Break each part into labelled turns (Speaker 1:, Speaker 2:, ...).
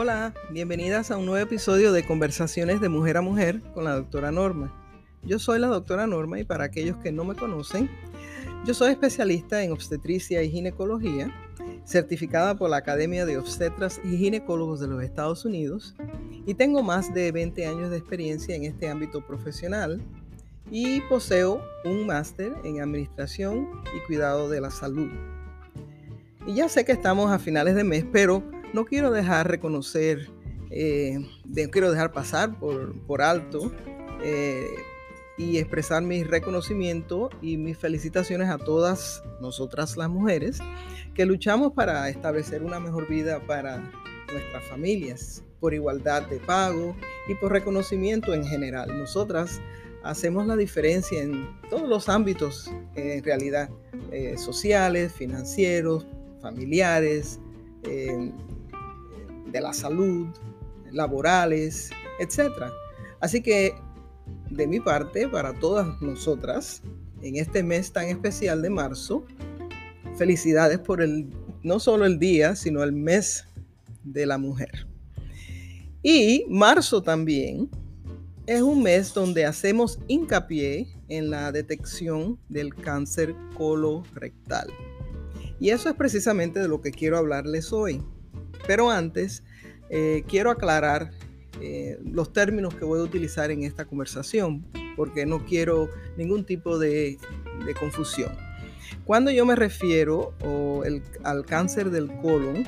Speaker 1: Hola, bienvenidas a un nuevo episodio de Conversaciones de Mujer a Mujer con la doctora Norma. Yo soy la doctora Norma y para aquellos que no me conocen, yo soy especialista en obstetricia y ginecología, certificada por la Academia de Obstetras y Ginecólogos de los Estados Unidos y tengo más de 20 años de experiencia en este ámbito profesional y poseo un máster en administración y cuidado de la salud. Y ya sé que estamos a finales de mes, pero no quiero dejar reconocer, eh, quiero dejar pasar por, alto eh, y expresar mi reconocimiento y mis felicitaciones a todas nosotras las mujeres que luchamos para establecer una mejor vida para nuestras familias, por igualdad de pago y por reconocimiento en general. Nosotras hacemos la diferencia en todos los ámbitos, en realidad, eh, sociales, financieros, familiares, de la salud, laborales, etc. Así que de mi parte, para todas nosotras, en este mes tan especial de marzo, felicidades por el, no solo el día, sino el mes de la mujer. Y marzo también es un mes donde hacemos hincapié en la detección del cáncer colorectal. Y eso es precisamente de lo que quiero hablarles hoy. Pero antes, eh, quiero aclarar eh, los términos que voy a utilizar en esta conversación, porque no quiero ningún tipo de, confusión. Cuando yo me refiero al cáncer del colon,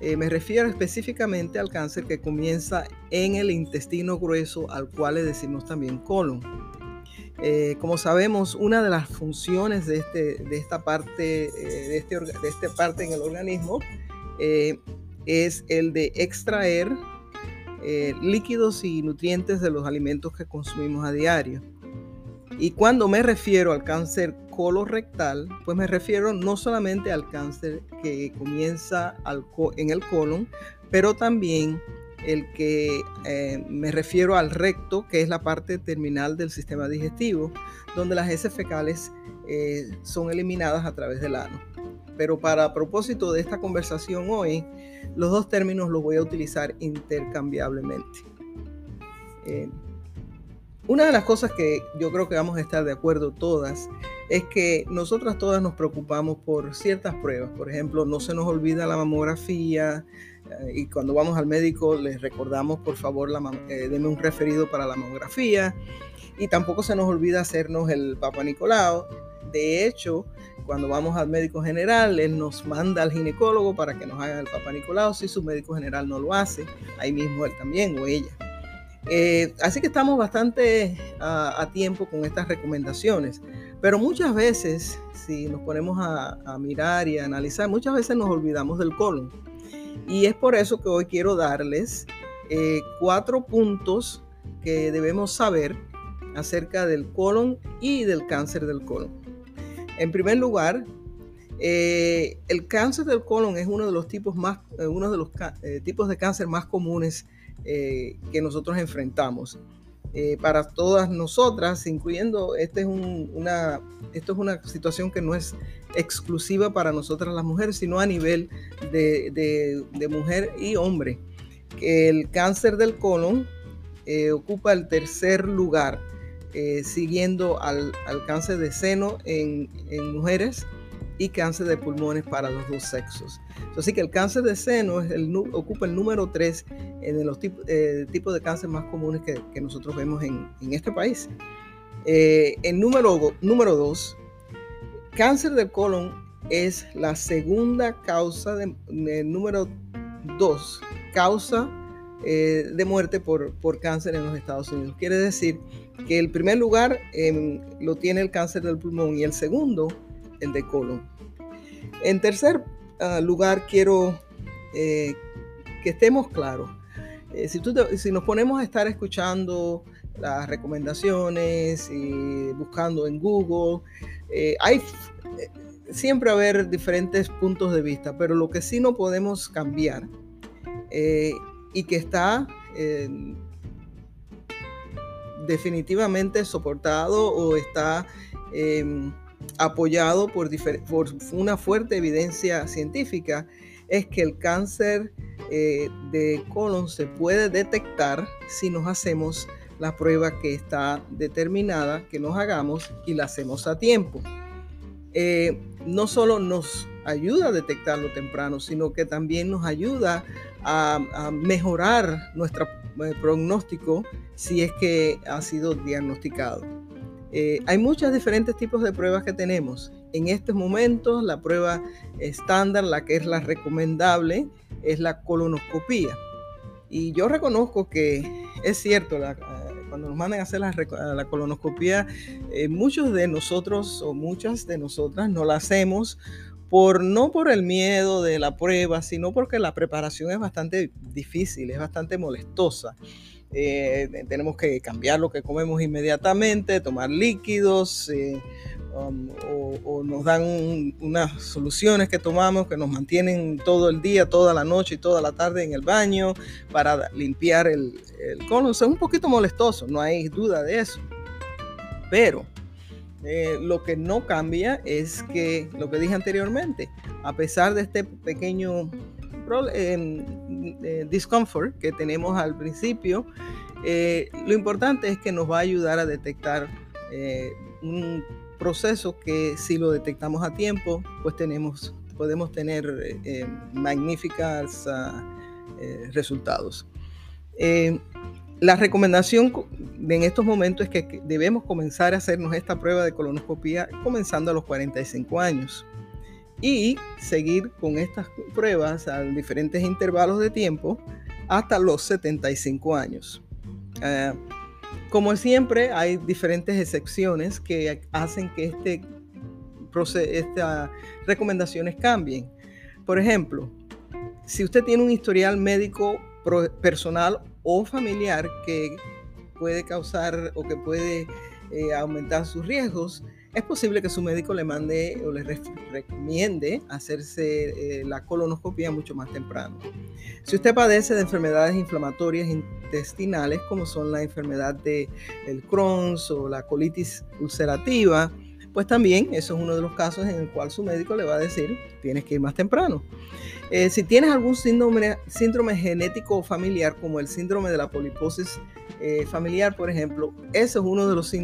Speaker 1: eh, me refiero específicamente al cáncer que comienza en el intestino grueso, al cual le decimos también colon. como sabemos, una de las funciones de, este, esta parte, de, este, de esta parte en el organismo es el de extraer eh, líquidos y nutrientes de los alimentos que consumimos a diario. Y cuando me refiero al cáncer colorectal, pues me refiero no solamente al cáncer que comienza en el colon, pero también el que eh, me refiero al recto, que es la parte terminal del sistema digestivo, donde las heces fecales eh, son eliminadas a través del ano. Pero para propósito de esta conversación hoy, los dos términos los voy a utilizar intercambiablemente. Eh, una de las cosas que yo creo que vamos a estar de acuerdo todas es que nosotras todas nos preocupamos por ciertas pruebas. Por ejemplo, no se nos olvida la mamografía eh, y cuando vamos al médico les recordamos, por favor, la, eh, un referido para la mamografía. Y tampoco se nos olvida hacernos el Papa Nicolau. De hecho, cuando vamos al médico general, él nos manda al ginecólogo para que nos haga el Papa Nicolau. Si su médico general no lo hace, ahí mismo él también o ella. Eh, así que estamos bastante a, tiempo con estas recomendaciones. Pero muchas veces, si nos ponemos a, mirar y a analizar, muchas veces nos olvidamos del colon. Y es por eso que hoy quiero darles eh, cuatro puntos que debemos saber acerca del colon y del cáncer del colon. En primer lugar, eh, el cáncer del colon es uno de los tipos, más, eh, uno de, los eh, tipos de cáncer más comunes que nosotros enfrentamos. para todas nosotras, incluyendo, este es una, esto es una situación que no es exclusiva para nosotras las mujeres, sino a nivel de, de mujer y hombre. El cáncer del colon ocupa el tercer lugar eh, siguiendo al, cáncer de seno en, mujeres y cáncer de pulmones para los dos sexos. Así que el cáncer de seno el, ocupa el número 3 en los eh, tipos de cáncer más comunes que, nosotros vemos en, este país. Eh, en número 2, cáncer del colon es la segunda causa de, número 2, causa de muerte por, por cáncer en los Estados Unidos. Quiere decir que el primer lugar em, lo tiene el cáncer del pulmón y el segundo el de colon. En tercer ah, lugar, quiero eh, que estemos claros. Eh, si, si nos ponemos a estar escuchando las recomendaciones y buscando en Google, eh, hay siempre haber diferentes puntos de vista, pero lo que sí no podemos cambiar y que está definitivamente soportado o está em, apoyado por, por, una fuerte evidencia científica es que el cáncer eh, de colon se puede detectar si nos hacemos la prueba que está determinada que nos hagamos y la hacemos a tiempo. Eh, no solo nos ayuda a detectarlo temprano, sino que también nos ayuda a, mejorar nuestro eh, pronóstico si es que ha sido diagnosticado. Eh, hay muchos diferentes tipos de pruebas que tenemos. En estos momentos, la prueba estándar, la que es la recomendable, es la colonoscopía. Y yo reconozco que es cierto, cuando nos mandan a hacer la, colonoscopía, eh, muchos de nosotros o muchas de nosotras no la hacemos por no por el miedo de la prueba, sino porque la preparación es bastante difícil, es bastante molestosa. Eh, tenemos que cambiar lo que comemos inmediatamente, tomar líquidos, eh, um, o, nos dan unas soluciones que tomamos que nos mantienen todo el día, toda la noche y toda la tarde en el baño para limpiar el, el colon. es un poquito molestoso, no hay duda de eso. Pero eh, lo que no cambia es que lo que dije anteriormente, a pesar de este pequeño eh, eh, discomfort que tenemos al principio, lo importante es que nos va a ayudar a detectar un proceso que si lo detectamos a tiempo, pues tenemos, podemos tener magníficos ah, resultados. La recomendación en estos momentos es que debemos comenzar a hacernos esta prueba de colonoscopia comenzando a los 45 años y seguir con estas pruebas a diferentes intervalos de tiempo hasta los 75 años. Eh, como siempre, hay diferentes excepciones que hacen que este estas recomendaciones cambien. Por ejemplo, si usted tiene un historial médico personal o familiar que puede causar o que puede eh, aumentar sus riesgos, es posible que su médico le mande o le recomiende hacerse eh, la colonoscopia mucho más temprano. Si usted padece de enfermedades inflamatorias intestinales, como son la enfermedad de el Crohn's o la colitis ulcerativa, pues también eso es uno de los casos en el cual su médico le va a decir, tienes que ir más temprano. Eh, si tienes algún síndrome, síndrome genético familiar, como el síndrome de la poliposis eh, familiar, por ejemplo, eso es uno de los,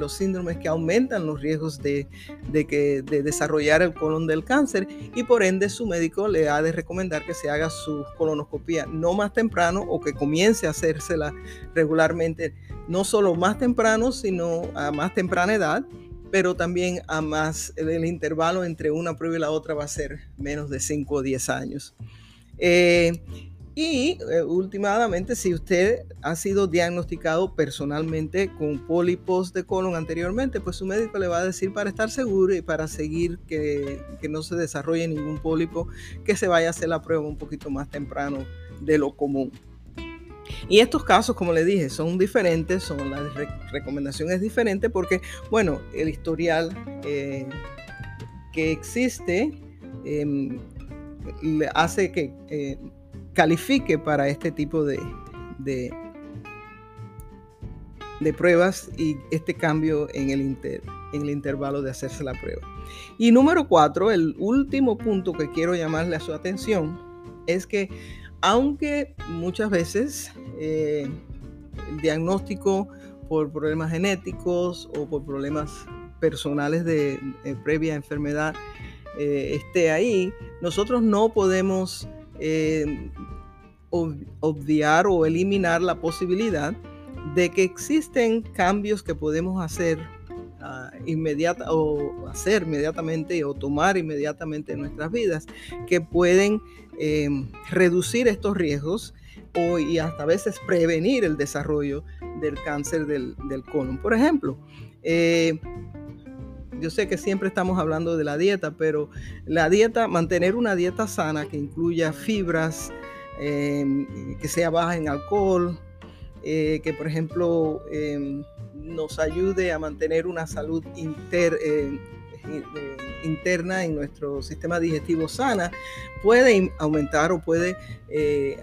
Speaker 1: los síndromes que aumentan los riesgos de, que, de desarrollar el colon del cáncer y por ende su médico le ha de recomendar que se haga su colonoscopia no más temprano o que comience a hacérsela regularmente, no solo más temprano, sino a más temprana edad pero también a más, el intervalo entre una prueba y la otra va a ser menos de 5 o 10 años. Eh, y eh, últimamente, si usted ha sido diagnosticado personalmente con pólipos de colon anteriormente, pues su médico le va a decir para estar seguro y para seguir que, que no se desarrolle ningún pólipo, que se vaya a hacer la prueba un poquito más temprano de lo común. Y estos casos, como le dije, son diferentes, son la recomendación es diferente porque, bueno, el historial eh, que existe em, hace que eh, califique para este tipo de, de, pruebas y este cambio en el, en el intervalo de hacerse la prueba. Y número cuatro, el último punto que quiero llamarle a su atención es que aunque muchas veces eh, el diagnóstico por problemas genéticos o por problemas personales de, eh, previa enfermedad eh, esté ahí, nosotros no podemos obviar o eliminar la posibilidad de que existen cambios que podemos hacer uh, inmediata o hacer inmediatamente o tomar inmediatamente en nuestras vidas que pueden reducir estos riesgos y hasta a veces prevenir el desarrollo del cáncer del, colon. Por ejemplo, eh, yo sé que siempre estamos hablando de la dieta, pero la dieta, mantener una dieta sana que incluya fibras, em, que sea baja en alcohol, eh, que por ejemplo em, nos ayude a mantener una salud eh, interna en nuestro sistema digestivo sana puede aumentar o puede, eh,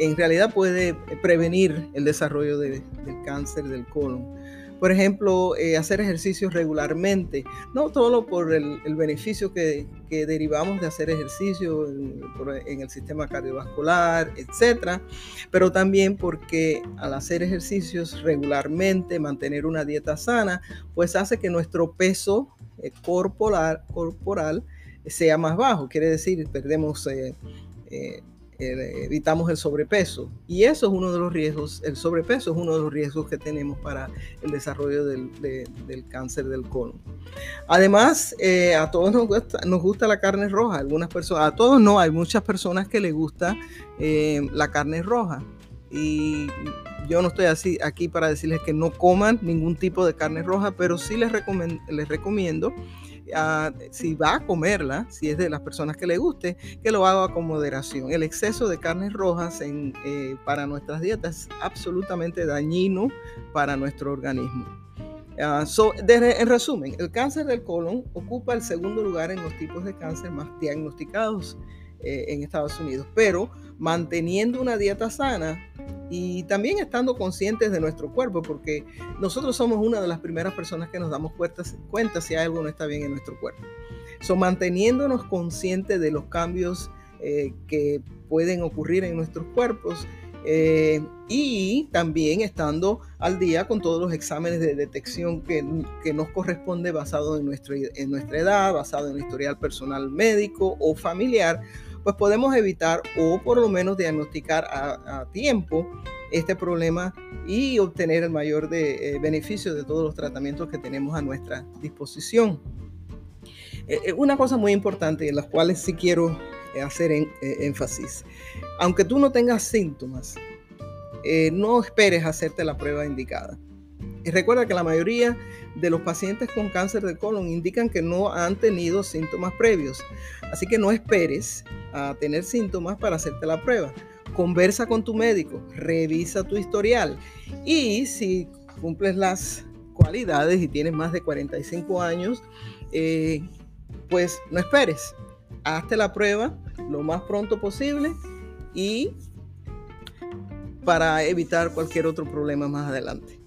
Speaker 1: en realidad puede prevenir el desarrollo del cáncer del colon. Por ejemplo, eh, hacer ejercicios regularmente, no solo por el, beneficio que, derivamos de hacer ejercicio en, el sistema cardiovascular, etcétera, pero también porque al hacer ejercicios regularmente, mantener una dieta sana, pues hace que nuestro peso eh, corporal, corporal sea más bajo. Quiere decir, perdemos eh, evitamos el sobrepeso. Y eso es uno de los riesgos, el sobrepeso es uno de los riesgos que tenemos para el desarrollo del, cáncer del colon. Además, eh, a todos nos gusta, nos gusta la carne roja, algunas personas, a todos no, hay muchas personas que les gusta eh, la carne roja. Y yo no estoy así aquí para decirles que no coman ningún tipo de carne roja, pero sí les, les recomiendo si va a comerla, si es de las personas que le guste, que lo haga con moderación. El exceso de carnes rojas en, eh, para nuestras dietas es absolutamente dañino para nuestro organismo. Ah, en resumen, el cáncer del colon ocupa el segundo lugar en los tipos de cáncer más diagnosticados eh, en Estados Unidos, pero manteniendo una dieta sana y también estando conscientes de nuestro cuerpo, porque nosotros somos una de las primeras personas que nos damos cuenta, si algo no está bien en nuestro cuerpo. So, manteniéndonos conscientes de los cambios eh, que pueden ocurrir en nuestros cuerpos eh, y también estando al día con todos los exámenes de detección que, nos corresponde basado en, nuestro, en nuestra edad, basado en el historial personal médico o familiar, pues podemos evitar o por lo menos diagnosticar a, tiempo este problema y obtener el mayor de, eh, beneficio de todos los tratamientos que tenemos a nuestra disposición. Eh, eh, una cosa muy importante en las cuales sí quiero hacer énfasis. Aunque tú no tengas síntomas, no esperes hacerte la prueba indicada. Y recuerda que la mayoría de los pacientes con cáncer de colon indican que no han tenido síntomas previos. Así que no esperes a tener síntomas para hacerte la prueba. Conversa con tu médico, revisa tu historial y si cumples las cualidades y tienes más de 45 años, eh, pues no esperes. Hazte la prueba lo más pronto posible y para evitar cualquier otro problema más adelante.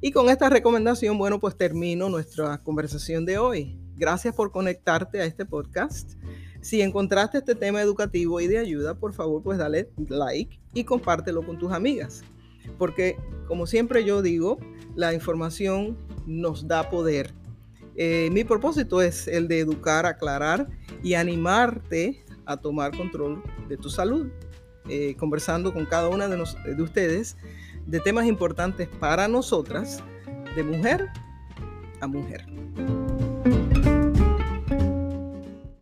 Speaker 1: Y con esta recomendación, bueno, pues termino nuestra conversación de hoy. Gracias por conectarte a este podcast. Si encontraste este tema educativo y de ayuda, por favor, pues dale like y compártelo con tus amigas. Porque, como siempre yo digo, la información nos da poder. Eh, mi propósito es el de educar, aclarar y animarte a tomar control de tu salud. Eh, conversando con cada una de, de ustedes de temas importantes para nosotras, de mujer a mujer.